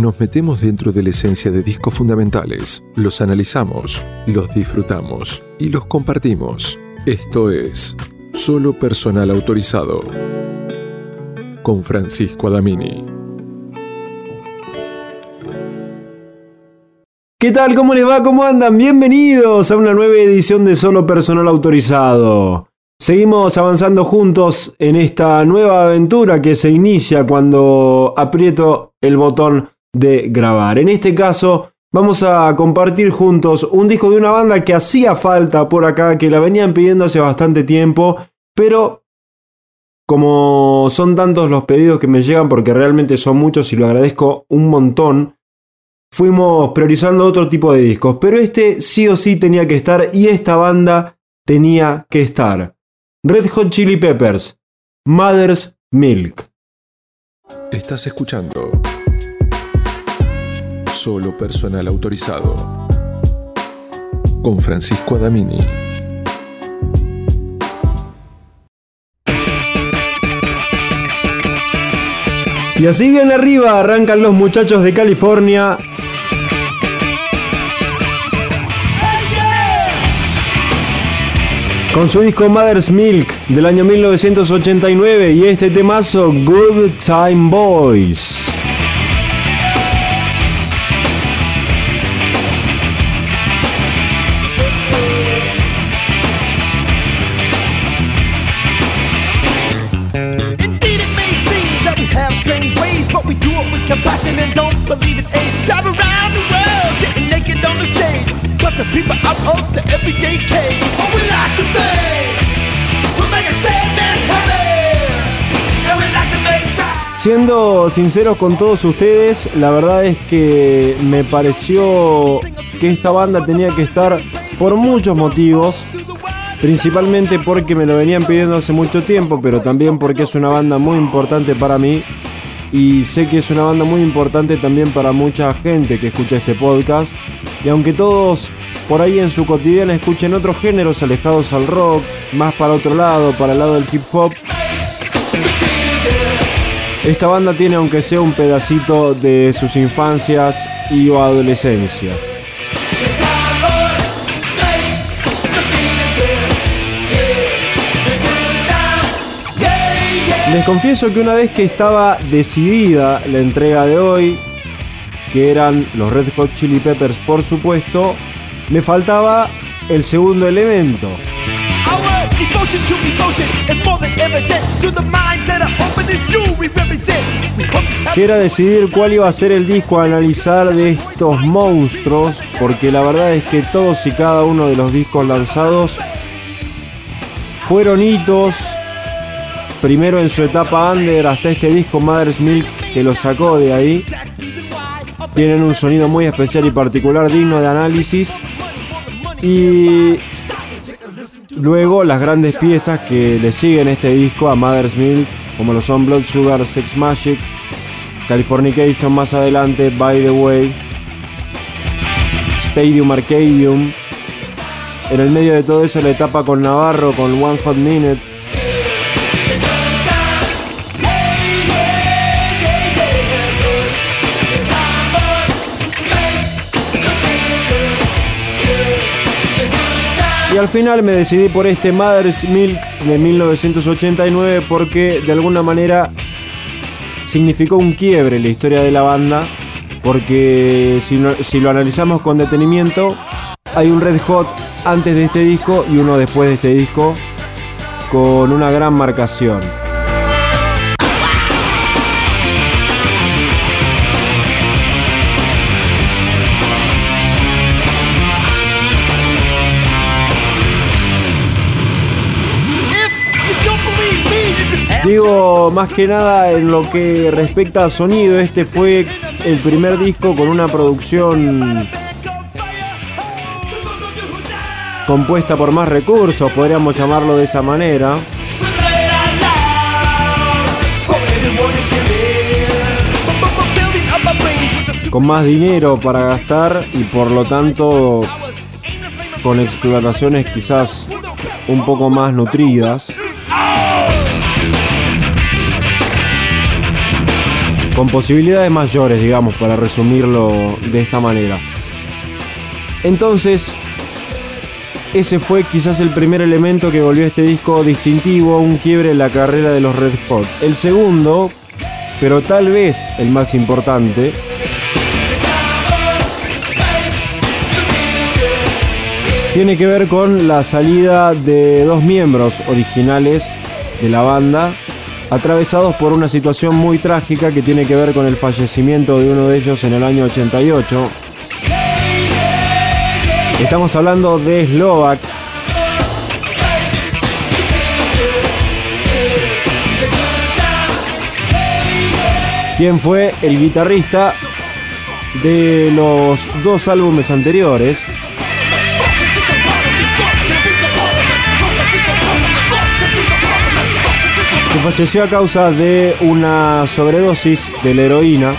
Nos metemos dentro de la esencia de discos fundamentales, los analizamos, los disfrutamos y los compartimos. Esto es Solo Personal Autorizado con Francisco Adamini. ¿Qué tal? ¿Cómo les va? ¿Cómo andan? Bienvenidos a una nueva edición de Solo Personal Autorizado. Seguimos avanzando juntos en esta nueva aventura que se inicia cuando aprieto el botón de grabar. En este caso, vamos a compartir juntos un disco de una banda que hacía falta por acá, que la venían pidiendo hace bastante tiempo, pero como son tantos los pedidos que me llegan, porque realmente son muchos y lo agradezco un montón, fuimos priorizando otro tipo de discos. Pero este sí o sí tenía que estar y esta banda tenía que estar. Red Hot Chili Peppers, Mother's Milk. Estás escuchando Solo personal autorizado con Francisco Adamini. Y así bien arriba arrancan los muchachos de California con su disco Mother's Milk del año 1989 y este temazo Good Time Boys. And don't believe. Drive around the world, naked on the stage. But the people out of the everyday man. Siendo sinceros con todos ustedes, la verdad es que me pareció que esta banda tenía que estar por muchos motivos. Principalmente porque me lo venían pidiendo hace mucho tiempo, pero también porque es una banda muy importante para mí y sé que es una banda muy importante también para mucha gente que escucha este podcast. Y aunque todos por ahí en su cotidiana escuchen otros géneros alejados al rock, más para otro lado, para el lado del hip hop, esta banda tiene aunque sea un pedacito de sus infancias y o adolescencia. Les confieso que una vez que estaba decidida la entrega de hoy, que eran los Red Hot Chili Peppers por supuesto, me faltaba el segundo elemento. Que era decidir cuál iba a ser el disco a analizar de estos monstruos, porque la verdad es que todos y cada uno de los discos lanzados fueron hitos primero en su etapa under hasta este disco Mother's Milk que lo sacó de ahí. Tienen un sonido muy especial y particular, digno de análisis. Y luego las grandes piezas que le siguen este disco a Mother's Milk, como lo son Blood Sugar, Sex Magic, Californication más adelante, By the Way, Stadium Arcadium. En el medio de todo eso la etapa con Navarro, con One Hot Minute, al final me decidí por este Mother's Milk de 1989 porque de alguna manera significó un quiebre en la historia de la banda. Porque si, si lo analizamos con detenimiento, hay un Red Hot antes de este disco y uno después de este disco con una gran marcación. Digo, más que nada en lo que respecta a sonido, este fue el primer disco con una producción compuesta por más recursos, podríamos llamarlo de esa manera. Con más dinero para gastar y por lo tanto con exploraciones quizás un poco más nutridas. Con posibilidades mayores, digamos, para resumirlo de esta manera. Entonces, ese fue quizás el primer elemento que volvió a este disco distintivo, un quiebre en la carrera de los Red Hot. El segundo, pero tal vez el más importante, tiene que ver con la salida de dos miembros originales de la banda, atravesados por una situación muy trágica que tiene que ver con el fallecimiento de uno de ellos en el año 88. Estamos hablando de Slovak. Quien fue el guitarrista de los dos álbumes anteriores. Falleció a causa de una sobredosis de la heroína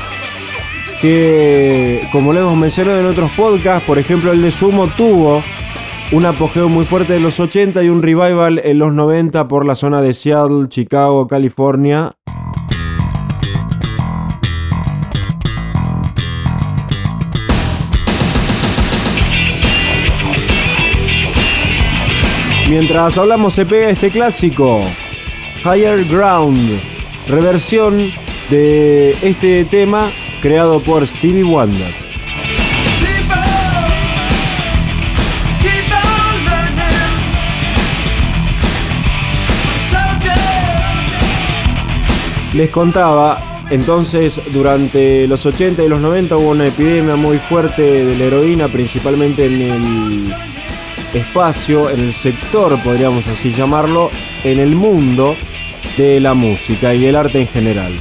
que, como lo hemos mencionado en otros podcasts, por ejemplo el de Sumo tuvo un apogeo muy fuerte en los 80 y un revival en los 90 por la zona de Seattle, Chicago, California. Mientras hablamos se pega este clásico, Higher Ground, reversión de este tema creado por Stevie Wonder. Les contaba, entonces durante los 80 y los 90 hubo una epidemia muy fuerte de la heroína, principalmente en el espacio, en el sector, podríamos así llamarlo, en el mundo de la música y el arte en general.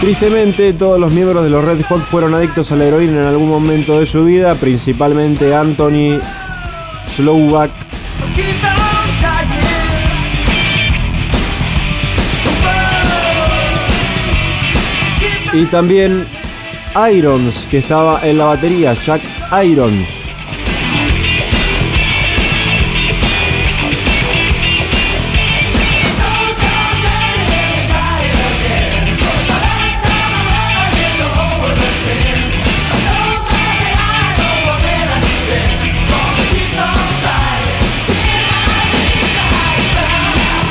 Tristemente, todos los miembros de los Red Hot fueron adictos a la heroína en algún momento de su vida, principalmente Anthony Slowback. Y también Irons, que estaba en la batería, Jack Irons.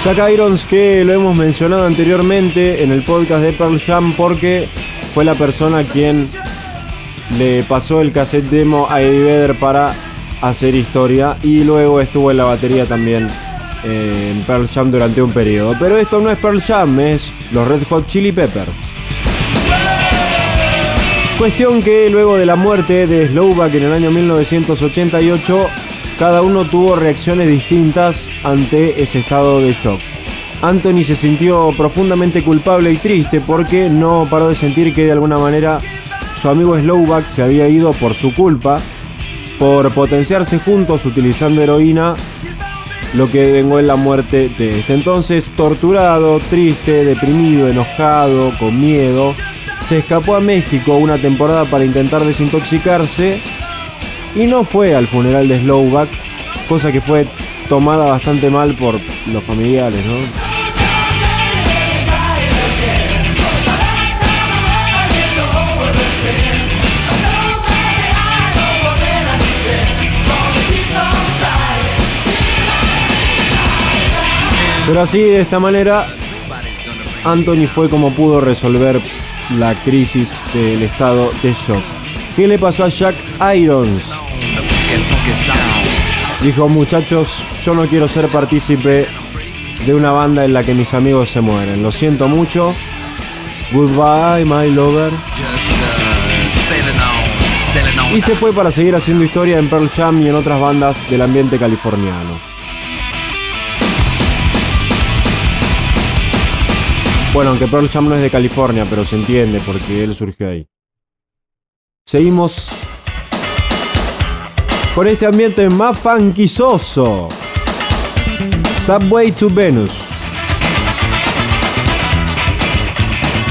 Jack Irons que lo hemos mencionado anteriormente en el podcast de Pearl Jam porque fue la persona quien le pasó el cassette demo a Eddie Vedder para hacer historia y luego estuvo en la batería también eh, en Pearl Jam durante un periodo. Pero esto no es Pearl Jam, es los Red Hot Chili Peppers. Cuestión que luego de la muerte de Slowback en el año 1988 cada uno tuvo reacciones distintas ante ese estado de shock. Anthony se sintió profundamente culpable y triste porque no paró de sentir que de alguna manera su amigo Slowback se había ido por su culpa, por potenciarse juntos utilizando heroína, lo que vengó en la muerte de este. Entonces, torturado, triste, deprimido, enojado, con miedo, se escapó a México una temporada para intentar desintoxicarse y no fue al funeral de Slowback, cosa que fue tomada bastante mal por los familiares, ¿no? Pero así, de esta manera, Anthony fue como pudo resolver la crisis del estado de shock. ¿Qué le pasó a Jack Irons? Dijo, muchachos, yo no quiero ser partícipe de una banda en la que mis amigos se mueren. Lo siento mucho. Goodbye, my lover. Y se fue para seguir haciendo historia en Pearl Jam y en otras bandas del ambiente californiano. Bueno, aunque Pearl Jam no es de California, pero se entiende porque él surgió ahí. Seguimos con este ambiente más funkizoso. Subway to Venus.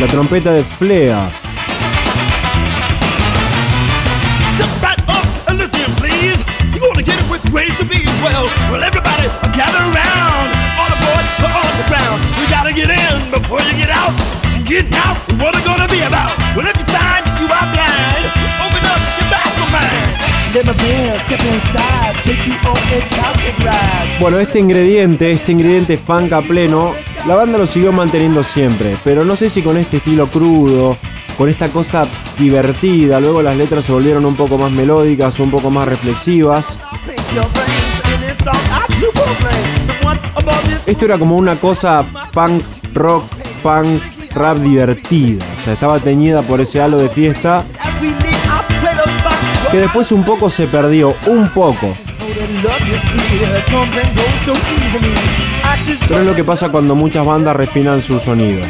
La trompeta de Flea. Get get before you get out. Getting out, what gonna be about? Ride. Bueno, este ingrediente, este ingrediente funk a pleno, la banda lo siguió manteniendo siempre, pero no sé si con este estilo crudo, con esta cosa divertida, luego las letras se volvieron un poco más melódicas, un poco más reflexivas. Esto era como una cosa punk, rock, punk, rap divertida. O sea, estaba teñida por ese halo de fiesta que después un poco se perdió, un poco. Pero es lo que pasa cuando muchas bandas refinan su sonido.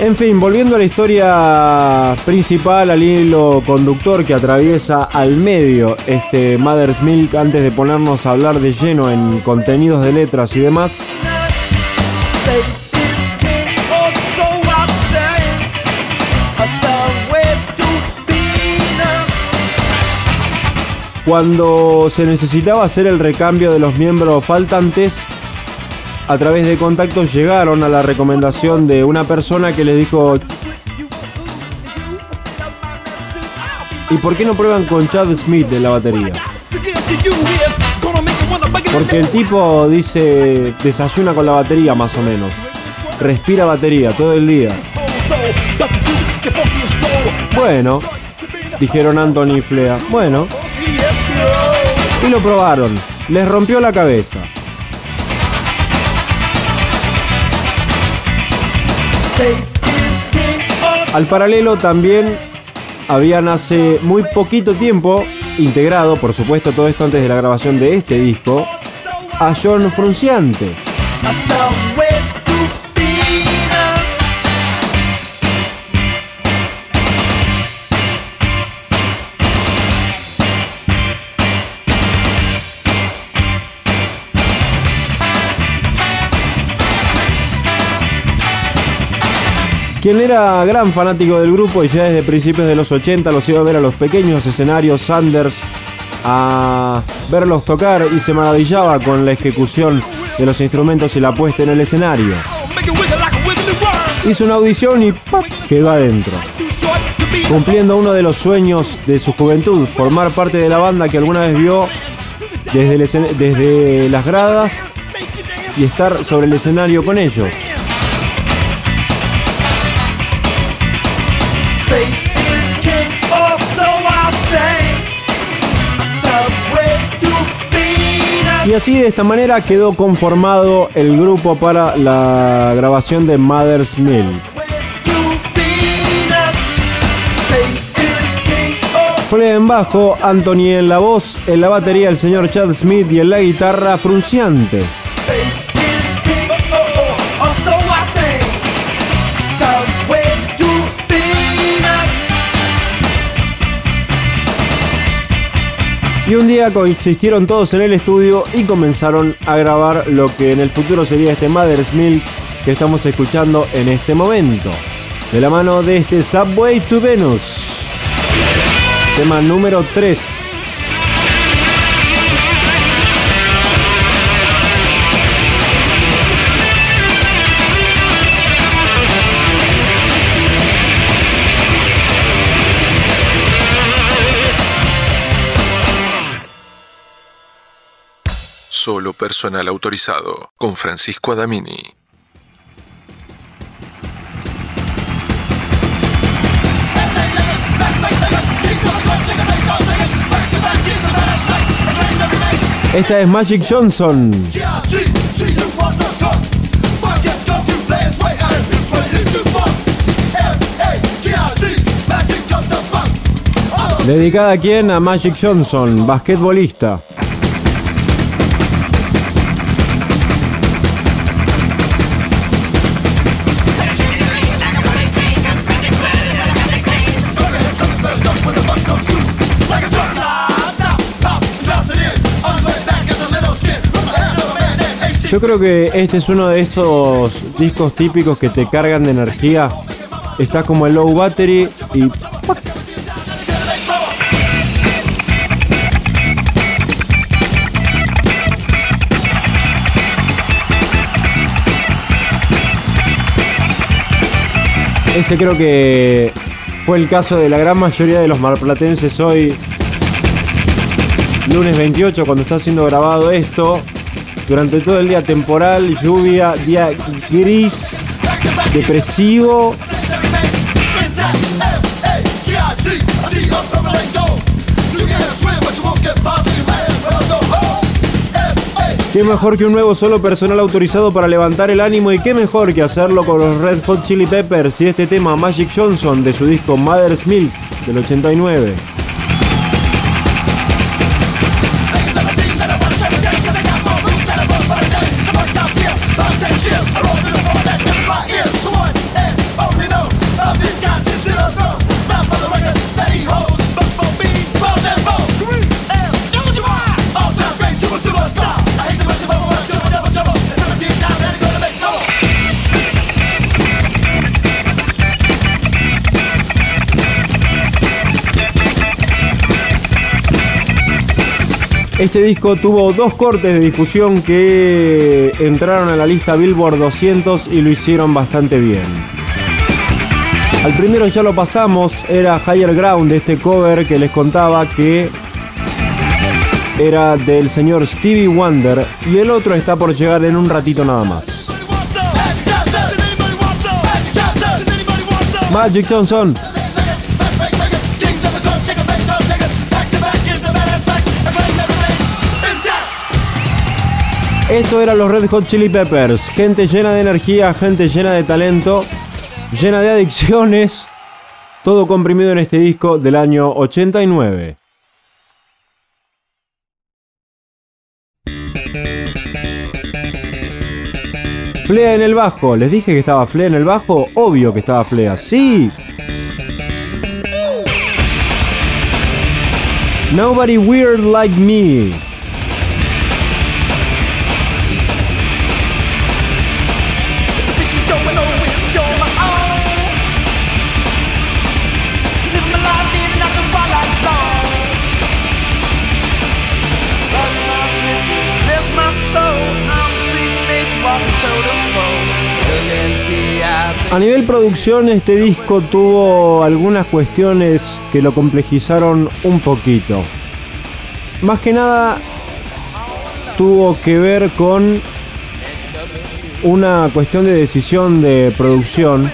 En fin, volviendo a la historia principal, al hilo conductor que atraviesa al medio este Mother's Milk, antes de ponernos a hablar de lleno en contenidos de letras y demás, cuando se necesitaba hacer el recambio de los miembros faltantes, a través de contactos llegaron a la recomendación de una persona que les dijo, ¿y por qué no prueban con Chad Smith de la batería? Porque el tipo dice, desayuna con la batería más o menos. Respira batería todo el día. Bueno, dijeron Anthony y Flea. Bueno, y lo probaron. Les rompió la cabeza. Al paralelo también habían hace muy poquito tiempo integrado, por supuesto todo esto antes de la grabación de este disco, a John Frunciante. Quien era gran fanático del grupo y ya desde principios de los 80 los iba a ver a los pequeños escenarios Sanders a verlos tocar y se maravillaba con la ejecución de los instrumentos y la puesta en el escenario. Hizo una audición y ¡pap! quedó adentro. Cumpliendo uno de los sueños de su juventud, formar parte de la banda que alguna vez vio desde, desde las gradas y estar sobre el escenario con ellos. Y así de esta manera quedó conformado el grupo para la grabación de Mother's Milk. Flea en bajo, Anthony en la voz, en la batería el señor Chad Smith y en la guitarra Frunciante. Y un día coexistieron todos en el estudio y comenzaron a grabar lo que en el futuro sería este Mother's Milk que estamos escuchando en este momento. De la mano de este Subway to Venus. Tema número 3. Solo personal autorizado con Francisco Adamini. Esta es Magic Johnson. Dedicada a quién? A Magic Johnson, basquetbolista. Yo creo que este es uno de esos discos típicos que te cargan de energía. Está como el low battery y Ese creo que fue el caso de la gran mayoría de los marplatenses hoy, lunes 28, cuando está siendo grabado esto. Durante todo el día temporal, lluvia, día gris, depresivo. Qué mejor que un nuevo solo personal autorizado para levantar el ánimo y qué mejor que hacerlo con los Red Hot Chili Peppers y este tema Magic Johnson de su disco Mother's Milk del 89. Este disco tuvo dos cortes de difusión que entraron a la lista Billboard 200 y lo hicieron bastante bien. Al primero ya lo pasamos, era Higher Ground este cover que les contaba que era del señor Stevie Wonder y el otro está por llegar en un ratito nada más. Magic Johnson. Esto eran los Red Hot Chili Peppers. Gente llena de energía, gente llena de talento, llena de adicciones. Todo comprimido en este disco del año 89. Flea en el bajo. ¿Les dije que estaba Flea en el bajo? Obvio que estaba Flea. ¡Sí! Nobody weird like me. A nivel producción, este disco tuvo algunas cuestiones que lo complejizaron un poquito. Más que nada, tuvo que ver con una cuestión de decisión de producción.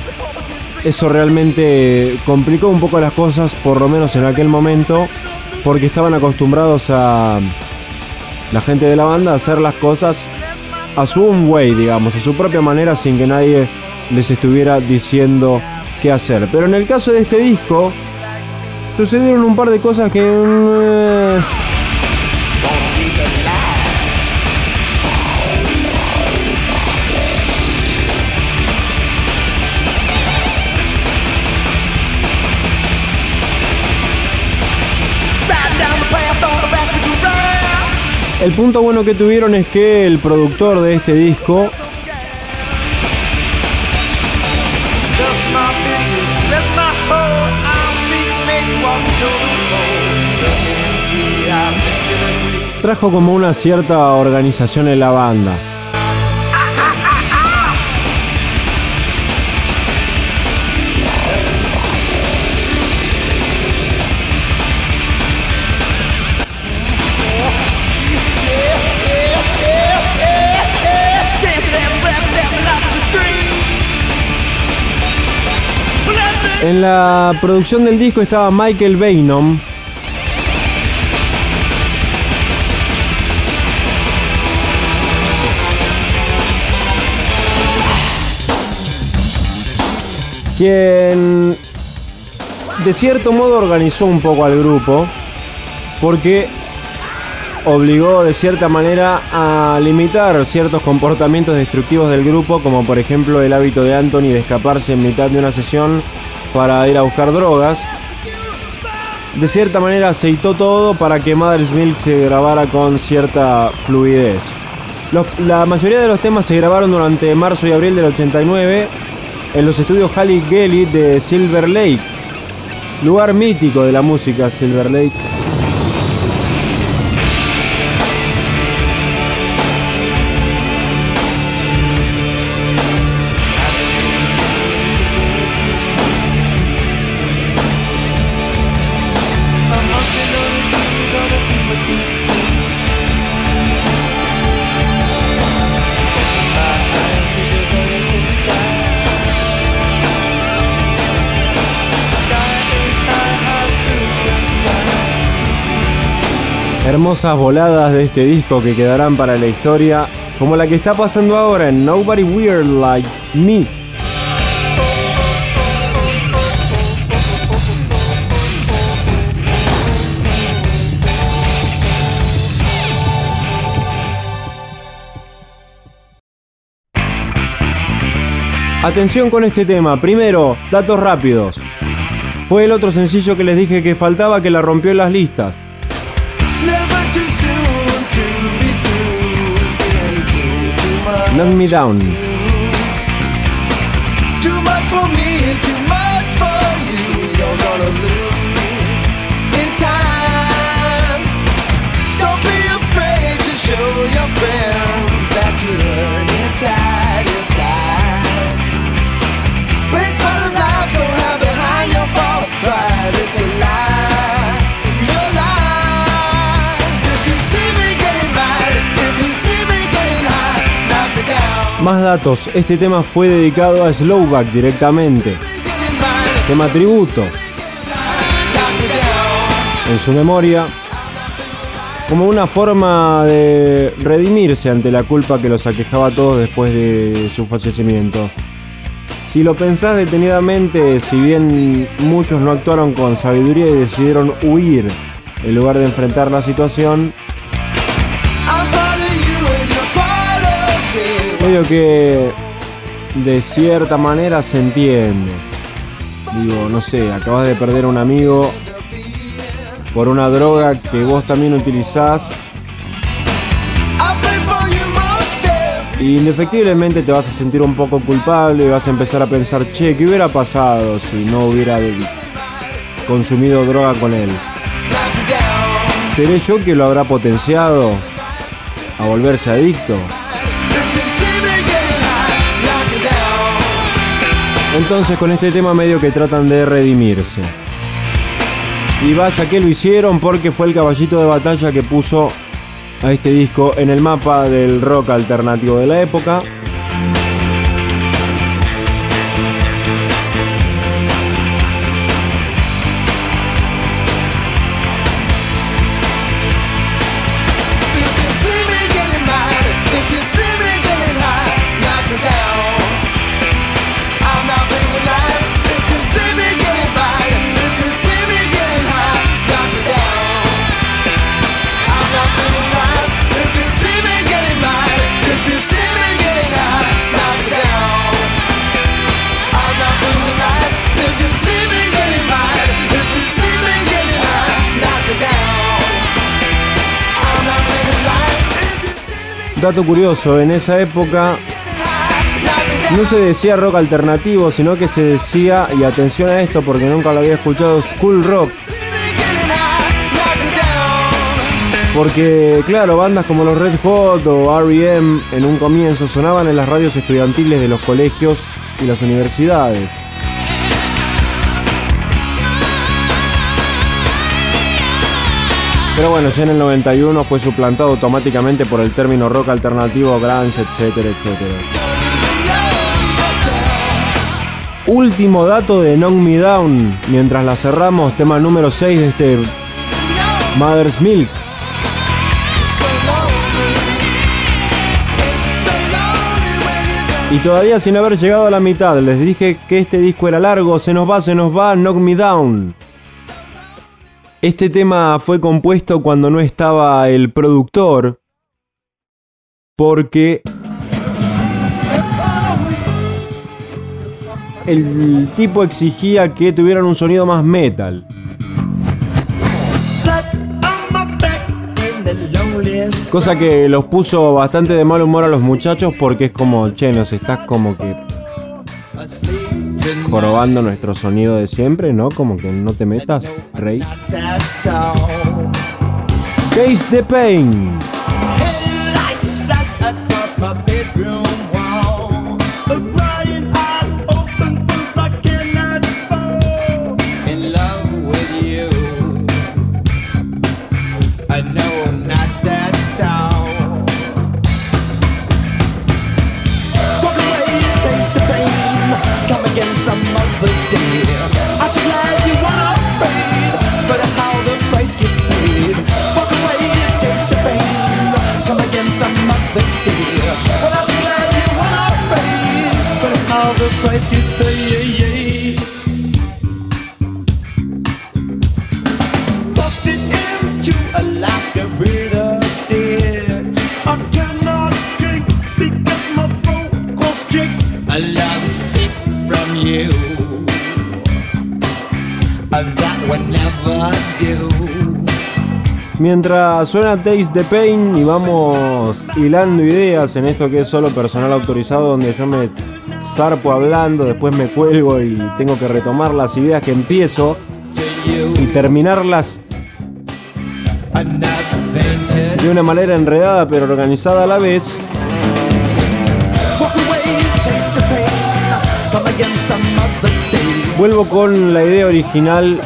Eso realmente complicó un poco las cosas, por lo menos en aquel momento, porque estaban acostumbrados a la gente de la banda a hacer las cosas a su way, digamos, a su propia manera, sin que nadie les estuviera diciendo qué hacer. Pero en el caso de este disco, sucedieron un par de cosas que... Eh, El punto bueno que tuvieron es que el productor de este disco trajo como una cierta organización en la banda. En la producción del disco estaba Michael Bainom, quien de cierto modo organizó un poco al grupo porque obligó de cierta manera a limitar ciertos comportamientos destructivos del grupo, como por ejemplo el hábito de Anthony de escaparse en mitad de una sesión para ir a buscar drogas. De cierta manera aceitó todo para que Mother's Milk se grabara con cierta fluidez. la mayoría de los temas se grabaron durante marzo y abril del 89 en los estudios Halley Gelly de Silver Lake, lugar mítico de la música Silver Lake. Hermosas voladas de este disco que quedarán para la historia, como la que está pasando ahora en Nobody Weird Like Me. Atención con este tema. Primero, datos rápidos. Fue el otro sencillo que les dije que faltaba que la rompió en las listas. Too much. Knock Me Down. Más datos. Este tema fue dedicado a Slowback directamente. Tema tributo. en su memoria como una forma de redimirse ante la culpa que los aquejaba a todos después de su fallecimiento. Si lo pensás detenidamente, si bien muchos no actuaron con sabiduría y decidieron huir en lugar de enfrentar la situación, medio que de cierta manera se entiende. Digo, no sé, acabas de perder a un amigo por una droga que vos también utilizás Y indefectiblemente te vas a sentir un poco culpable y vas a empezar a pensar, che, ¿qué hubiera pasado si no hubiera consumido droga con él? ¿Seré yo que lo habrá potenciado a volverse adicto? Entonces con este tema medio que tratan de redimirse. Y vaya que lo hicieron porque fue el caballito de batalla que puso a este disco en el mapa del rock alternativo de la época. Dato curioso, en esa época. No se decía rock alternativo, sino que se decía, y atención a esto porque nunca lo había escuchado, school rock. Porque, claro, bandas como los Red Hot o REM en un comienzo sonaban en las radios estudiantiles de los colegios y las universidades. Pero bueno, ya en el 91 fue suplantado automáticamente por el término rock alternativo, grunge, etcétera, etcétera. Último dato de Knock Me Down, mientras la cerramos, tema número 6 de este Mother's Milk. Y todavía sin haber llegado a la mitad, les dije que este disco era largo, se nos va, se nos va, Knock Me Down. Este tema fue compuesto cuando no estaba el productor, porque el tipo exigía que tuvieran un sonido más metal. Cosa que los puso bastante de mal humor a los muchachos porque es como, che, nos estás como que jorobando nuestro sonido de siempre, ¿no? Como que no te metas, rey. Taste the Pain. Mientras suena Taste the Pain y vamos hilando ideas en esto que es solo personal autorizado, donde yo me zarpo hablando, después me cuelgo y tengo que retomar las ideas que empiezo y terminarlas de una manera enredada pero organizada a la vez. Vuelvo con la idea original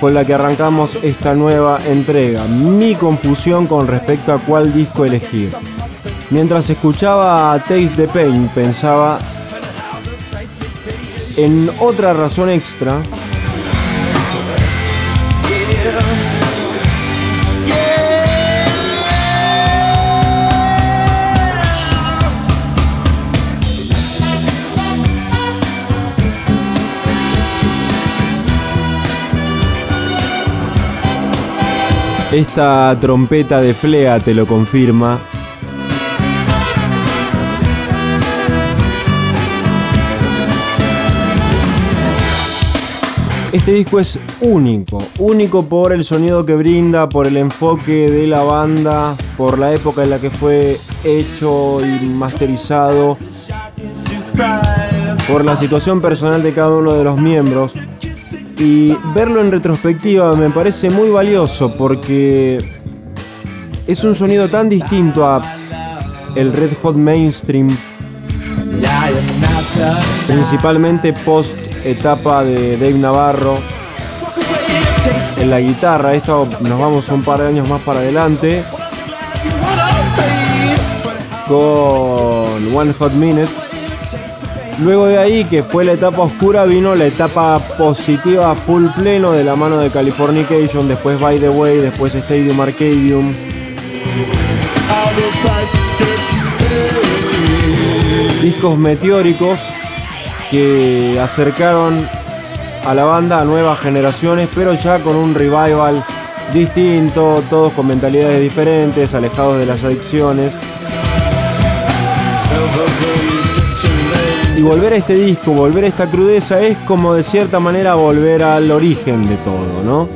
con la que arrancamos esta nueva entrega, mi confusión con respecto a cuál disco elegir. Mientras escuchaba a Taste the Pain pensaba en otra razón extra Esta trompeta de Flea te lo confirma. Este disco es único, único por el sonido que brinda, por el enfoque de la banda, por la época en la que fue hecho y masterizado, por la situación personal de cada uno de los miembros. Y verlo en retrospectiva me parece muy valioso porque es un sonido tan distinto a el Red Hot Mainstream, principalmente post etapa de Dave Navarro en la guitarra. Esto nos vamos un par de años más para adelante con One Hot Minute. Luego de ahí, que fue la etapa oscura, vino la etapa positiva full pleno de la mano de Californication, después By the Way, después Stadium Arcadium. Discos meteóricos que acercaron a la banda a nuevas generaciones, pero ya con un revival distinto, todos con mentalidades diferentes, alejados de las adicciones. Y volver a este disco, volver a esta crudeza es como de cierta manera volver al origen de todo, ¿no?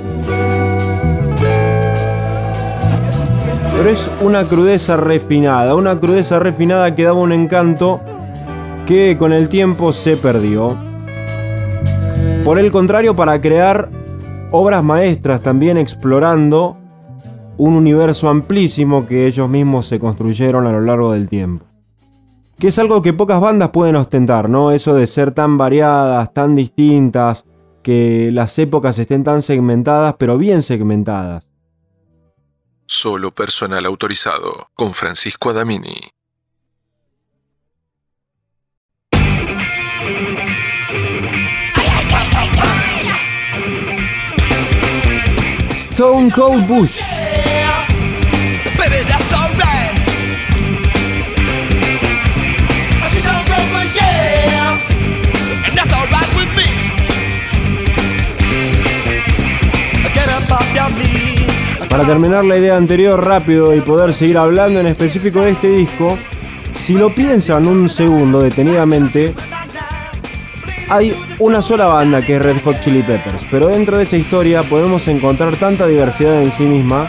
Pero es una crudeza refinada, una crudeza refinada que daba un encanto que con el tiempo se perdió. Por el contrario, para crear obras maestras también explorando un universo amplísimo que ellos mismos se construyeron a lo largo del tiempo. Que es algo que pocas bandas pueden ostentar, ¿no? Eso de ser tan variadas, tan distintas, que las épocas estén tan segmentadas, pero bien segmentadas. Solo personal autorizado con Francisco Adamini. Your knees. Para terminar la idea anterior rápido y poder seguir hablando en específico de este disco, si lo piensan un segundo detenidamente, hay una sola banda que es Red Hot Chili Peppers, pero dentro de esa historia podemos encontrar tanta diversidad en sí misma,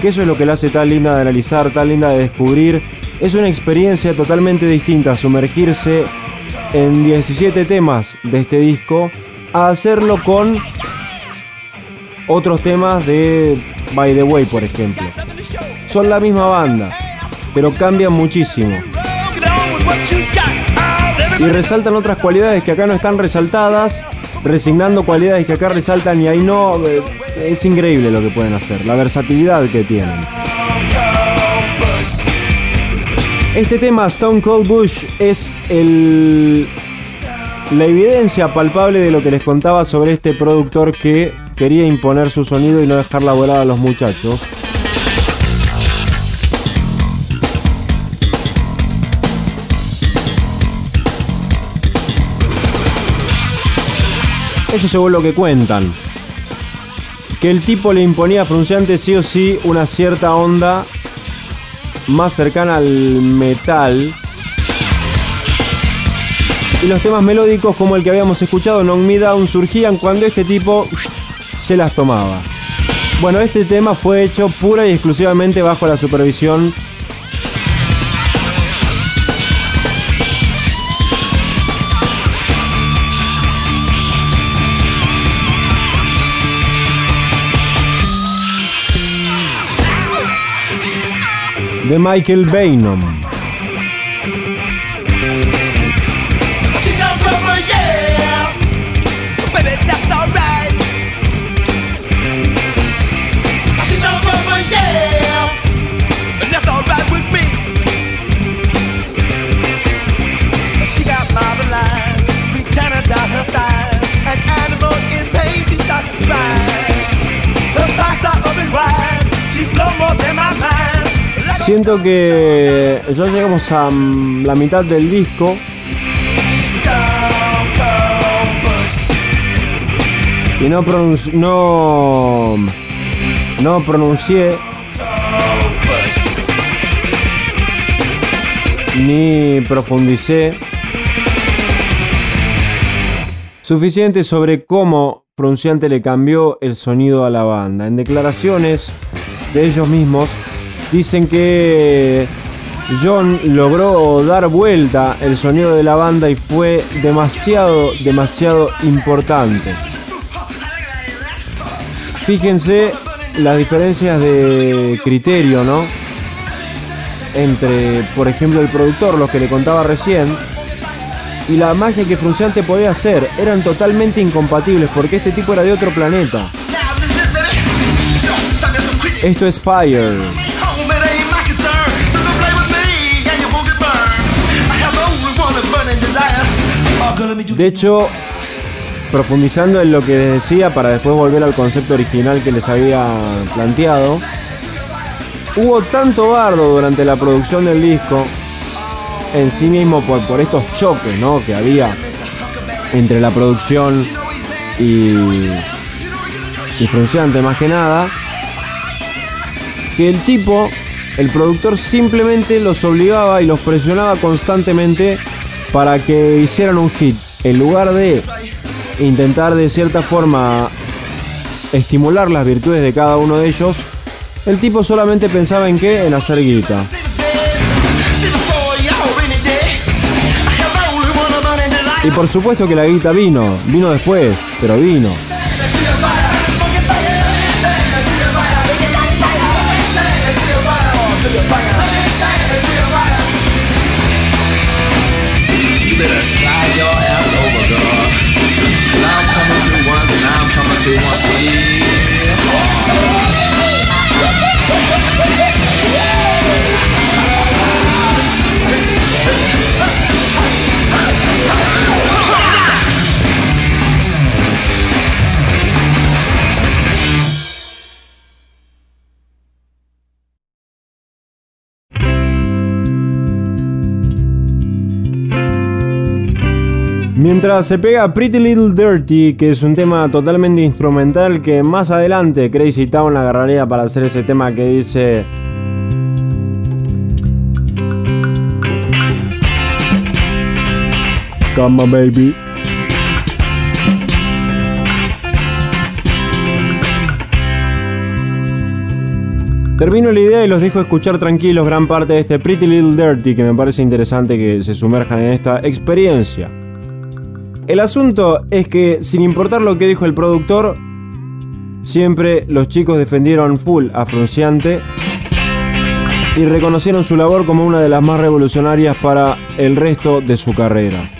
que eso es lo que la hace tan linda de analizar, tan linda de descubrir. Es una experiencia totalmente distinta sumergirse en 17 temas de este disco a hacerlo con otros temas de By the Way, por ejemplo. Son la misma banda, pero cambian muchísimo. Y resaltan otras cualidades que acá no están resaltadas, resignando cualidades que acá resaltan y ahí no. eh, Es increíble lo que pueden hacer, la versatilidad que tienen. Este tema, Stone Cold Bush, es el, la evidencia palpable de lo que les contaba sobre este productor que quería imponer su sonido y no dejarla volar a los muchachos. Eso según lo que cuentan. Que el tipo le imponía a Frunciante sí o sí una cierta onda más cercana al metal. Y los temas melódicos como el que habíamos escuchado, Non Me Down, surgían cuando este tipo se las tomaba. Bueno, este tema fue hecho pura y exclusivamente bajo la supervisión de Michael Bainon. Siento que ya llegamos a mm, la mitad del disco y no pronunci- no no pronuncié ni profundicé suficiente sobre cómo Pronunciante le cambió el sonido a la banda. En declaraciones de ellos mismos dicen que John logró dar vuelta el sonido de la banda y fue demasiado, demasiado importante. Fíjense las diferencias de criterio, ¿no? Entre, por ejemplo, el productor, los que le contaba recién, y la magia que Frunciante podía hacer. Eran totalmente incompatibles porque este tipo era de otro planeta. Esto es Fire. De hecho, profundizando en lo que les decía para después volver al concepto original que les había planteado, hubo tanto bardo durante la producción del disco en sí mismo por, estos choques ¿no? que había entre la producción y, y Frunciante más que nada, que el tipo, el productor simplemente los obligaba y los presionaba constantemente para que hicieran un hit. En lugar de intentar de cierta forma estimular las virtudes de cada uno de ellos, el tipo solamente pensaba en qué? En hacer guita. Y por supuesto que la guita vino, vino después, pero vino. Mientras se pega Pretty Little Dirty, que es un tema totalmente instrumental que más adelante Crazy Town agarraría para hacer ese tema que dice... Come on, baby. Termino la idea y los dejo escuchar tranquilos gran parte de este Pretty Little Dirty que me parece interesante que se sumerjan en esta experiencia. El asunto es que, sin importar lo que dijo el productor, siempre los chicos defendieron full a Frunciante y reconocieron su labor como una de las más revolucionarias para el resto de su carrera.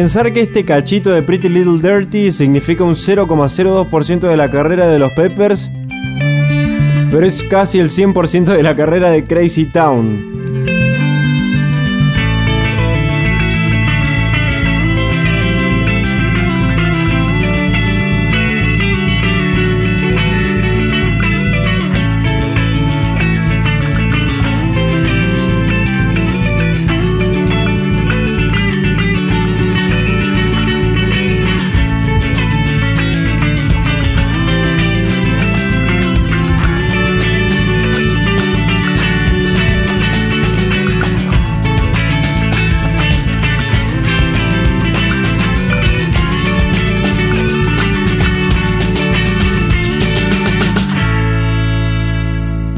Pensar que este cachito de Pretty Little Dirty significa un 0,02% de la carrera de los Peppers, pero es casi el 100% de la carrera de Crazy Town.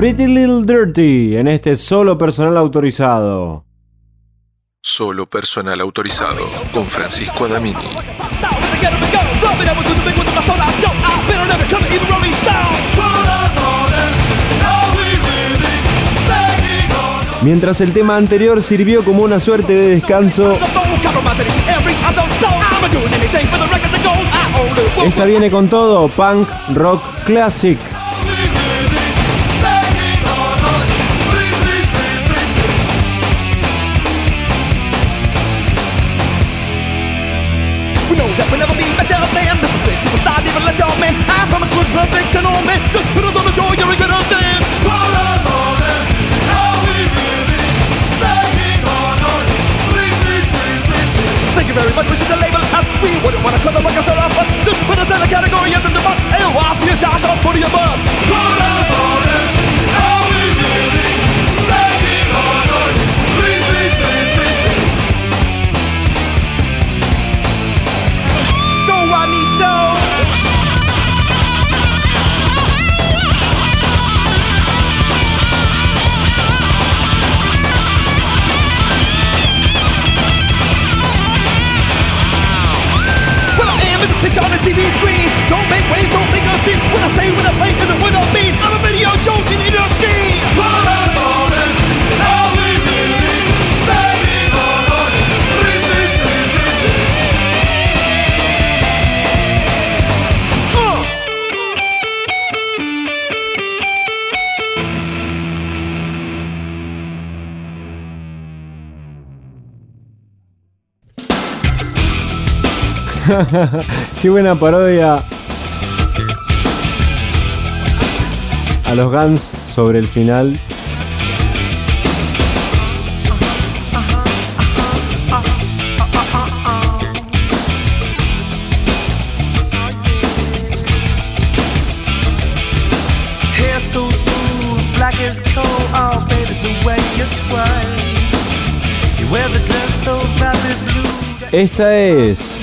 Pretty Little Dirty en este solo personal autorizado. Solo personal autorizado con Francisco Adamini. Mientras el tema anterior sirvió como una suerte de descanso, esta viene con todo, punk, rock, classic. category of the debate. Ale, laugh your jack off, put your butt. Qué buena parodia a los Guns sobre el final. Oh. Esta es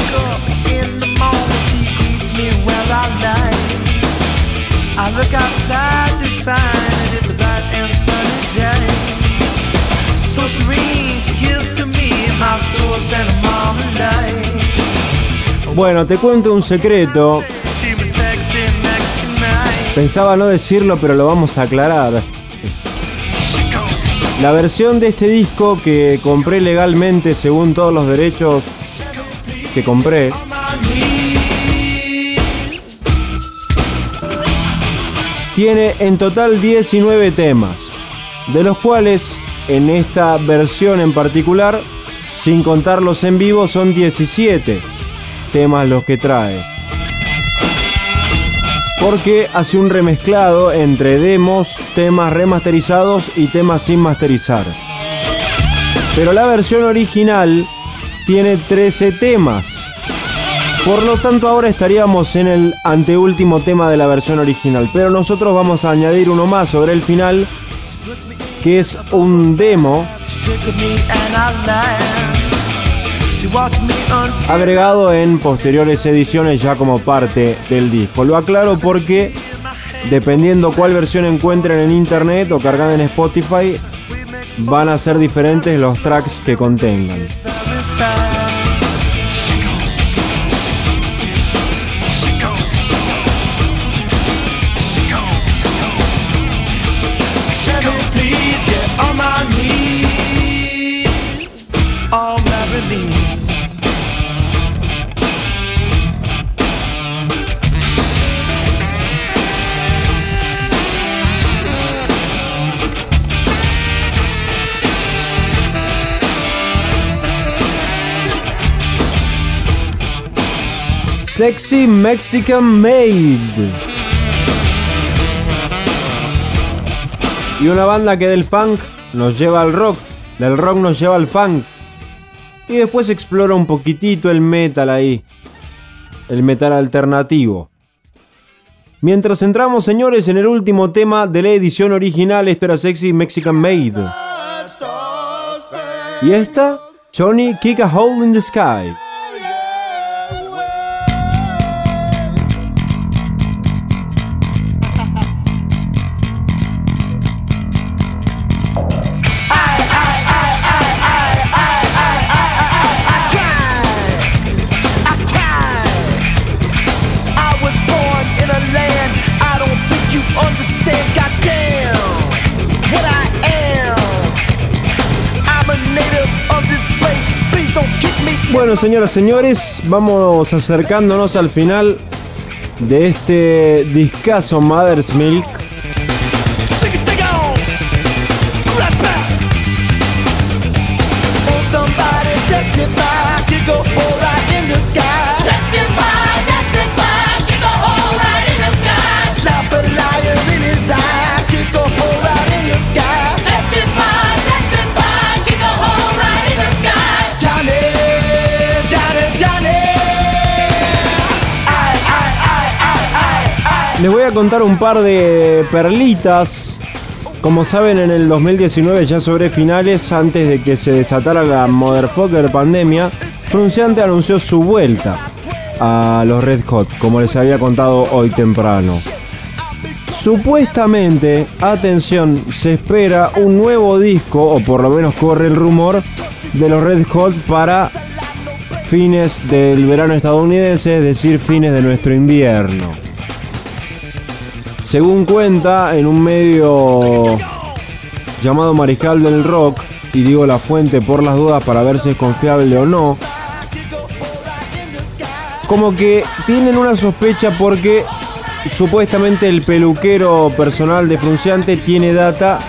I look outside to find it is a bright and sunny day. So serene, she gives to me my soul's been a marmalade. Bueno, te cuento un secreto. Pensaba no decirlo, pero lo vamos a aclarar. La versión de este disco que compré legalmente según todos los derechos que compré tiene en total 19 temas, de los cuales en esta versión en particular, sin contar los en vivo, son 17 temas los que trae. Porque hace un remezclado entre demos, temas remasterizados y temas sin masterizar. Pero la versión original tiene 13 temas. Por lo tanto ahora estaríamos en el anteúltimo tema de la versión original. Pero nosotros vamos a añadir uno más sobre el final, que es un demo agregado en posteriores ediciones ya como parte del disco. Lo aclaro porque dependiendo cuál versión encuentren en internet o cargada en Spotify, van a ser diferentes los tracks que contengan. Sexy Mexican Maid. Y una banda que del funk nos lleva al rock, del rock nos lleva al funk. Y después explora un poquitito el metal ahí. El metal alternativo. Mientras entramos, señores, en el último tema de la edición original, esto era Sexy Mexican Maid. Y esta, Johnny Kick a Hole in the Sky. Bueno, señoras, señores, vamos acercándonos al final de este discazo Mother's Milk. Contar un par de perlitas. Como saben, en el 2019, ya sobre finales, antes de que se desatara la motherfucker pandemia, Frunciante anunció su vuelta a los Red Hot, como les había contado hoy temprano. Supuestamente, atención, se espera un nuevo disco, o por lo menos corre el rumor, de los Red Hot para fines del verano estadounidense, es decir, fines de nuestro invierno. Según cuenta en un medio llamado Mariscal del Rock, y digo la fuente por las dudas para ver si es confiable o no, como que tienen una sospecha porque supuestamente el peluquero personal de Frunciante tiene data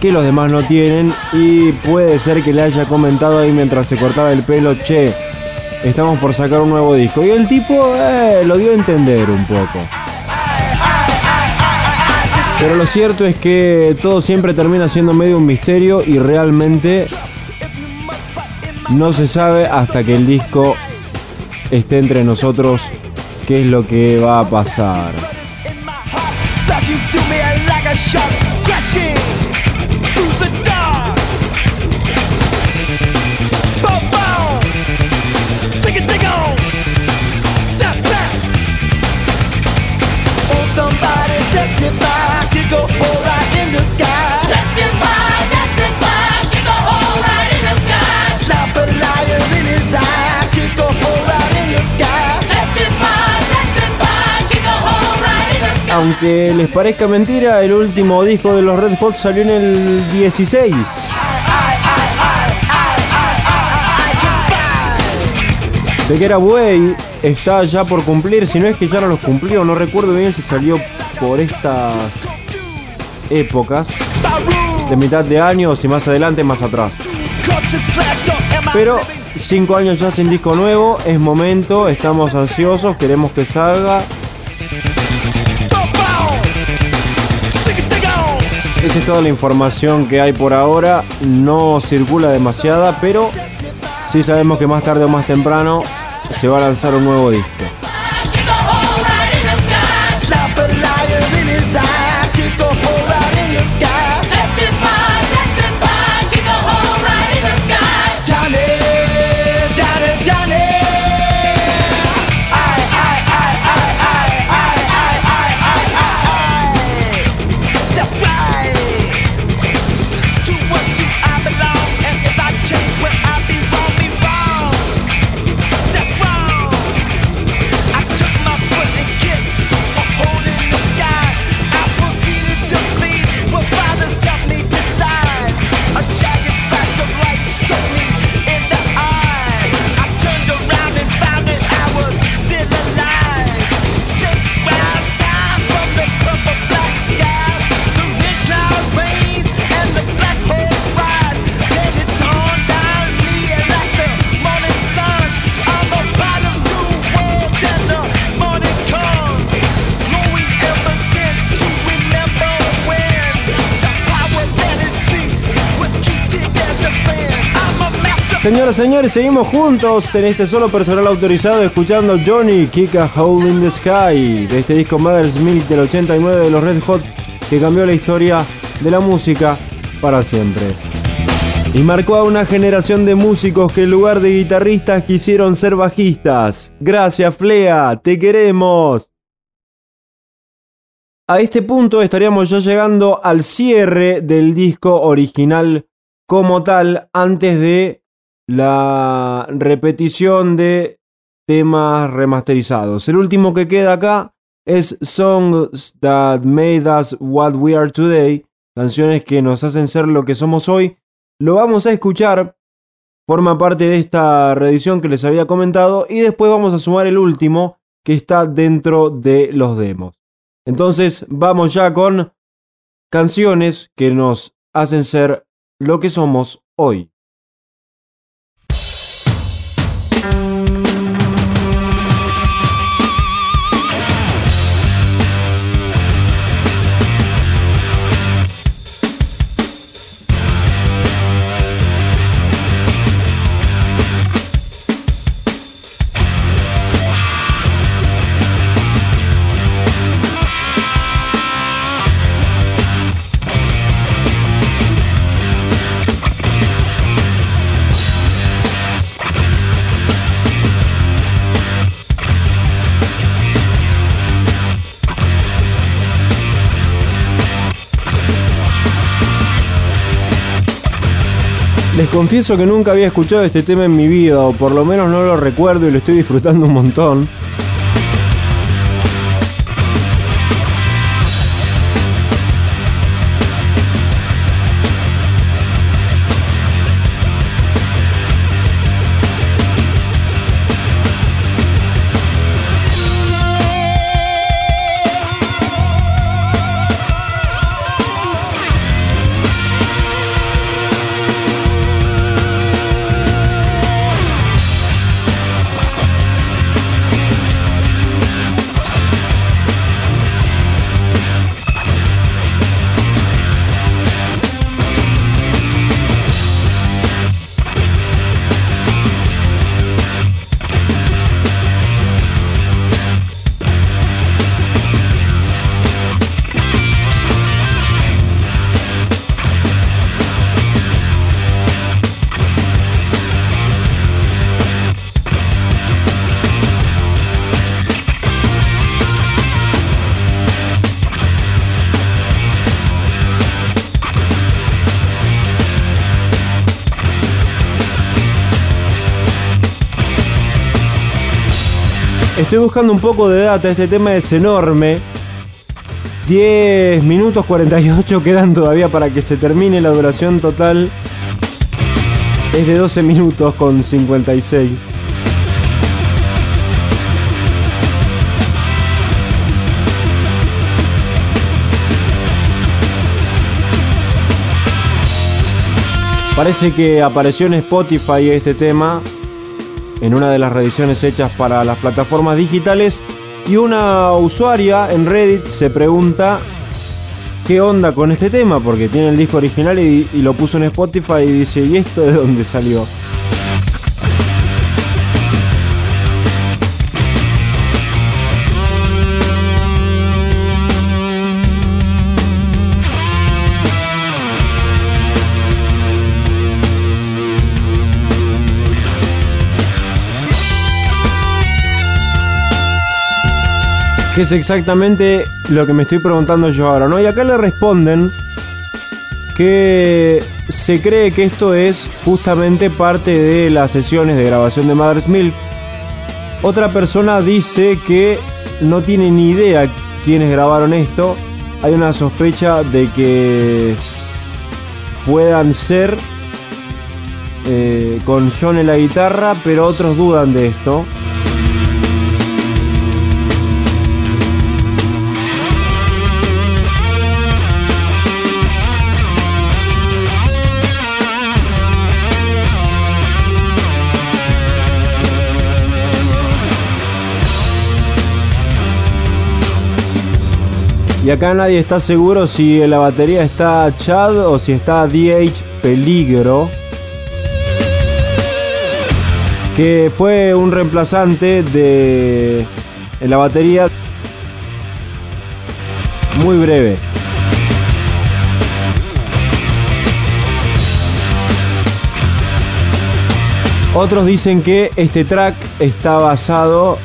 que los demás no tienen y puede ser que le haya comentado ahí mientras se cortaba el pelo, che, estamos por sacar un nuevo disco. Y el tipo eh, lo dio a entender un poco. Pero lo cierto es que todo siempre termina siendo medio un misterio y realmente no se sabe hasta que el disco esté entre nosotros qué es lo que va a pasar. Aunque les parezca mentira, el último disco de los Red Hot salió en el 16. De que era Way está ya por cumplir, si no es que ya no los cumplió, no recuerdo bien si salió por estas épocas, de mitad de año o si más adelante, más atrás. Pero cinco años ya sin disco nuevo, es momento, estamos ansiosos, queremos que salga. Esa es toda la información que hay por ahora, no circula demasiada, pero sí sabemos que más tarde o más temprano se va a lanzar un nuevo disco. Señoras, señores, seguimos juntos en este solo personal autorizado escuchando Johnny Kick a Hole in the Sky de este disco Mother's Milk del 89 de los Red Hot que cambió la historia de la música para siempre. Y marcó a una generación de músicos que en lugar de guitarristas quisieron ser bajistas. Gracias, Flea, te queremos. A este punto estaríamos ya llegando al cierre del disco original como tal antes de la repetición de temas remasterizados. El último que queda acá es Songs That Made Us What We Are Today, canciones que nos hacen ser lo que somos hoy. Lo vamos a escuchar, forma parte de esta reedición que les había comentado y después vamos a sumar el último que está dentro de los demos. Entonces vamos ya con canciones que nos hacen ser lo que somos hoy. Confieso que nunca había escuchado este tema en mi vida, o por lo menos no lo recuerdo y lo estoy disfrutando un montón. Buscando un poco de data, este tema es enorme. 10 minutos 48 quedan todavía para que se termine la duración total. Es de 12 minutos con 56. Parece que apareció en Spotify este tema en una de las reediciones hechas para las plataformas digitales y una usuaria en Reddit se pregunta qué onda con este tema porque tiene el disco original y, y lo puso en Spotify y dice ¿y esto de dónde salió? Que es exactamente lo que me estoy preguntando yo ahora, ¿no? Y acá le responden que se cree que esto es justamente parte de las sesiones de grabación de Mother's Milk. Otra persona dice que no tiene ni idea quiénes grabaron esto. Hay una sospecha de que puedan ser eh, con John en la guitarra, pero otros dudan de esto. Y acá nadie está seguro si en la batería está Chad o si está DH Peligro. que fue un reemplazante de la batería muy breve. Otros dicen que este track está basado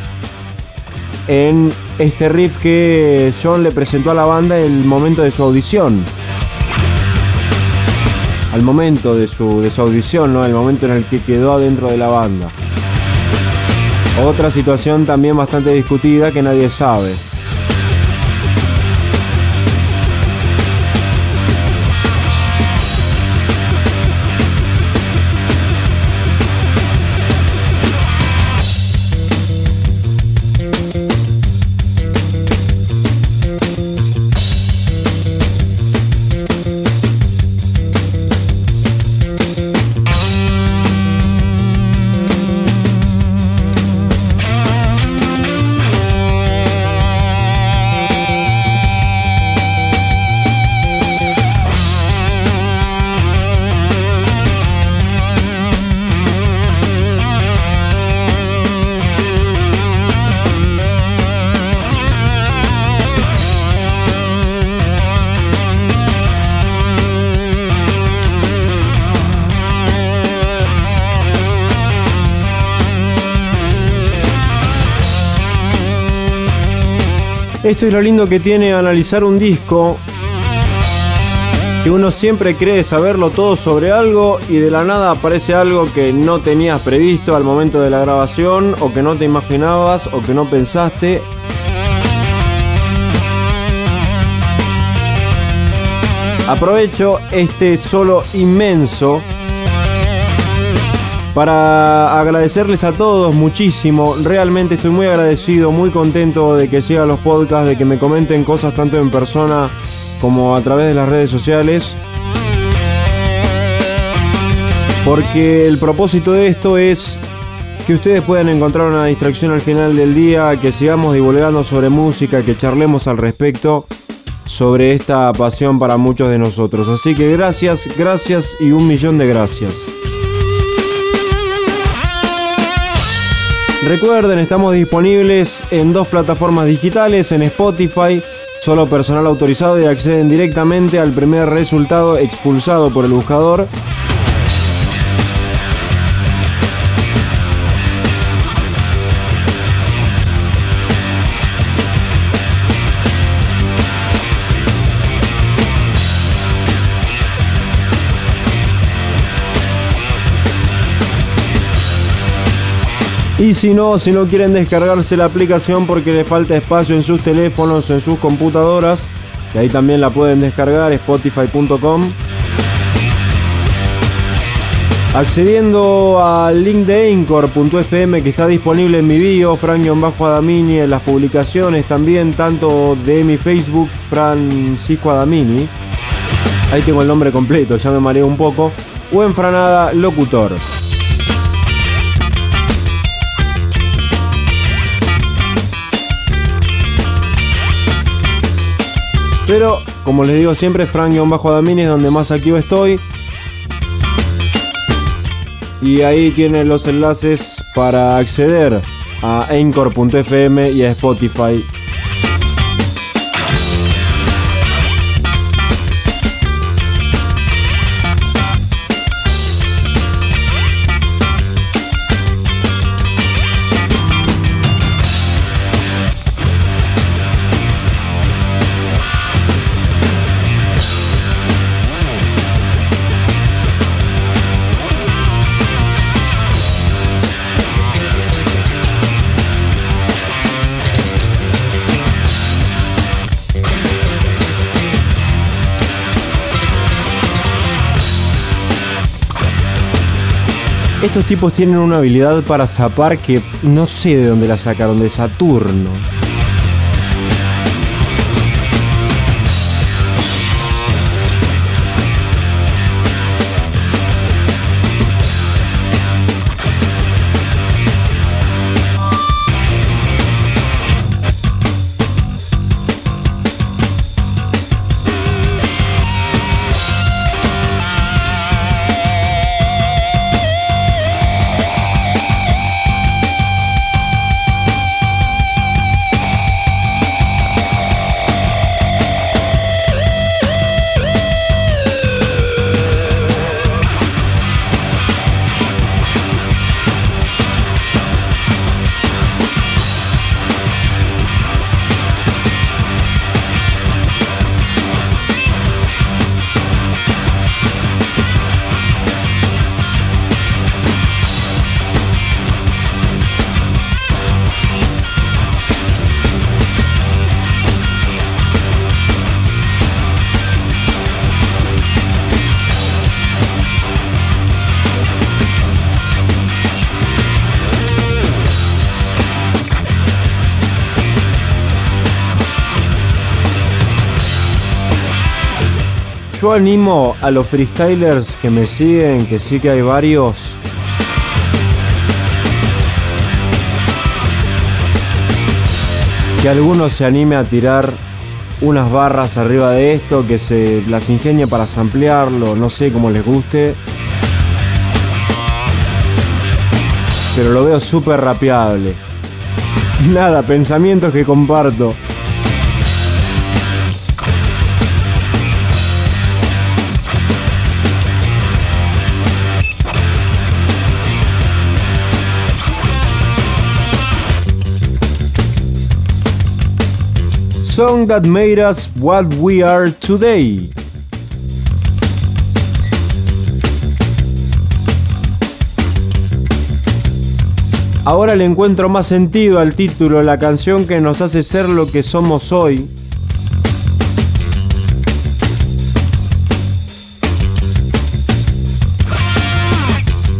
en este riff que John le presentó a la banda en el momento de su audición. Al momento de su, de su audición, ¿no? El momento en el que quedó adentro de la banda. Otra situación también bastante discutida que nadie sabe. Esto es lo lindo que tiene analizar un disco. Que uno siempre cree saberlo todo sobre algo y de la nada aparece algo que no tenías previsto al momento de la grabación o que no te imaginabas o que no pensaste. Aprovecho este solo inmenso para agradecerles a todos muchísimo. Realmente estoy muy agradecido, muy contento de que sigan los podcasts, de que me comenten cosas tanto en persona como a través de las redes sociales. Porque el propósito de esto es que ustedes puedan encontrar una distracción al final del día, que sigamos divulgando sobre música, que charlemos al respecto sobre esta pasión para muchos de nosotros. Así que gracias, gracias y un millón de gracias. Recuerden, estamos disponibles en dos plataformas digitales, en Spotify, solo personal autorizado y acceden directamente al primer resultado expulsado por el buscador. Y si no, si no quieren descargarse la aplicación porque le falta espacio en sus teléfonos o en sus computadoras, que ahí también la pueden descargar, spotify.com. Accediendo al link de Incor.fm que está disponible en mi bio, Bajo Adamini, en las publicaciones también, tanto de mi Facebook, Francisco Adamini. Ahí tengo el nombre completo, ya me mareo un poco. O Franada Locutor. Pero, como les digo siempre, Frank-Adamini es donde más activo estoy. Y ahí tienen los enlaces para acceder a Anchor.fm y a Spotify. Estos tipos tienen una habilidad para zapar que no sé de dónde la sacaron, de Saturno. Yo animo a los freestylers que me siguen, que sí que hay varios. Que alguno se anime a tirar unas barras arriba de esto, que se las ingenie para samplearlo, no sé cómo les guste. Pero lo veo súper rapeable. Nada, pensamientos que comparto. Song that made us what we are today. Ahora le encuentro más sentido al título, la canción que nos hace ser lo que somos hoy.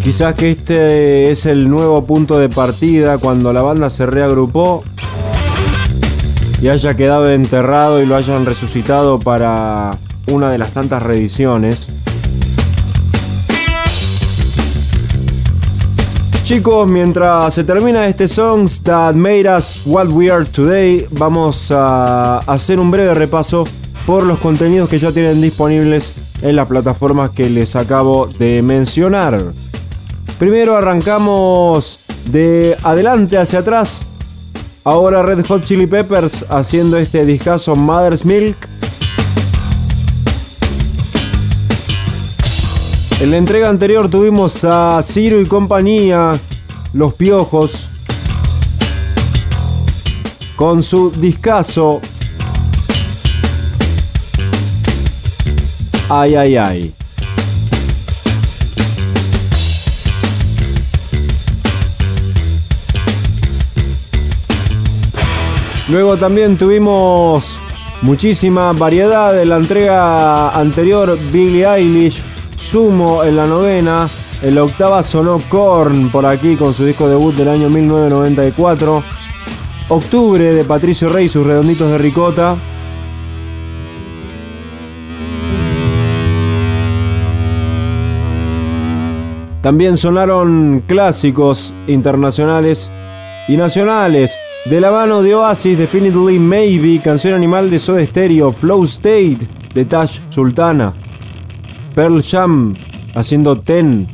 Quizás que este es el nuevo punto de partida cuando la banda se reagrupó y haya quedado enterrado y lo hayan resucitado para una de las tantas reediciones. Chicos, mientras se termina este Songs That Made Us What We Are Today, vamos a hacer un breve repaso por los contenidos que ya tienen disponibles en las plataformas que les acabo de mencionar. Primero arrancamos de adelante hacia atrás. Ahora Red Hot Chili Peppers haciendo este discazo Mother's Milk. En la entrega anterior tuvimos a Ciro y compañía, Los Piojos, con su discazo Ay, ay, ay. Luego también tuvimos muchísima variedad en la entrega anterior, Billie Eilish, Sumo en la novena, en la octava sonó Korn por aquí con su disco debut del año 1994. Octubre de Patricio Rey, sus redonditos de ricota. También sonaron clásicos internacionales y nacionales. De la mano de Oasis, Definitely Maybe, canción animal de Soda Stereo, Flow State de Tash Sultana, Pearl Jam haciendo Ten,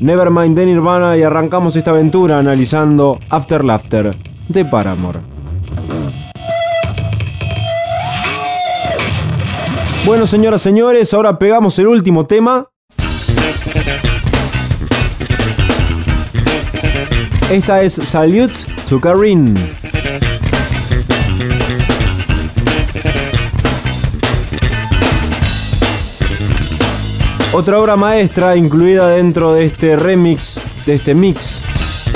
Nevermind de Nirvana y arrancamos esta aventura analizando After Laughter de Paramore. Bueno, señoras, señores, ahora pegamos el último tema. Esta es Salute to Karin. Otra obra maestra incluida dentro de este remix, de este mix,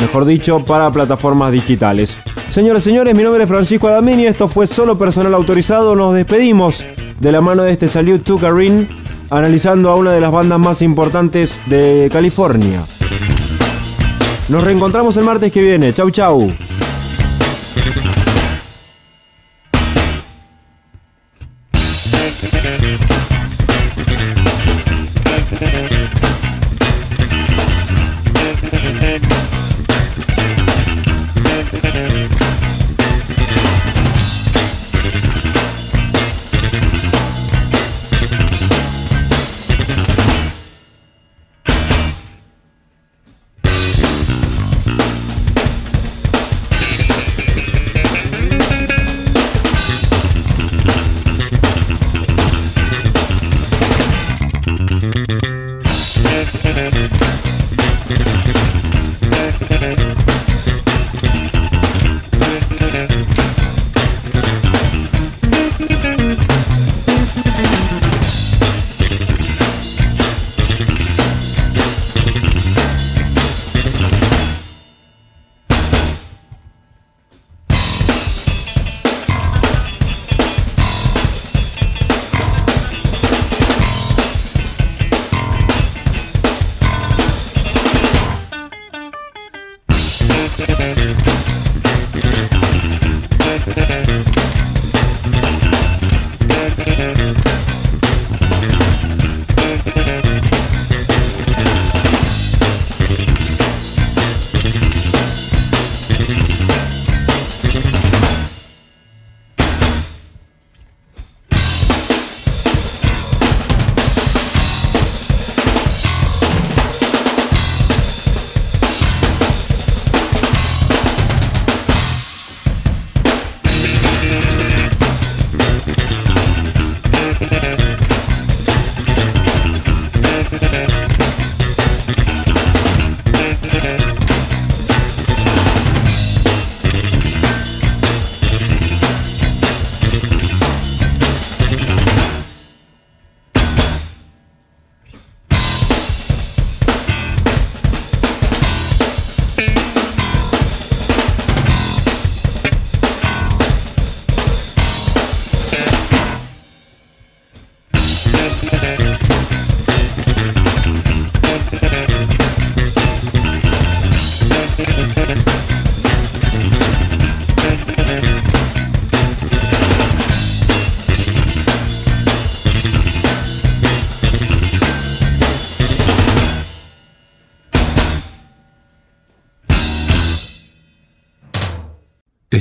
mejor dicho, para plataformas digitales. Señoras y señores, mi nombre es Francisco Adamini, esto fue solo personal autorizado, nos despedimos de la mano de este Salute to Karin, analizando a una de las bandas más importantes de California. Nos reencontramos el martes que viene. Chau, chau.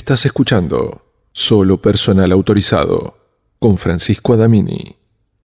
Estás escuchando Solo Personal Autorizado con Francisco Adamini.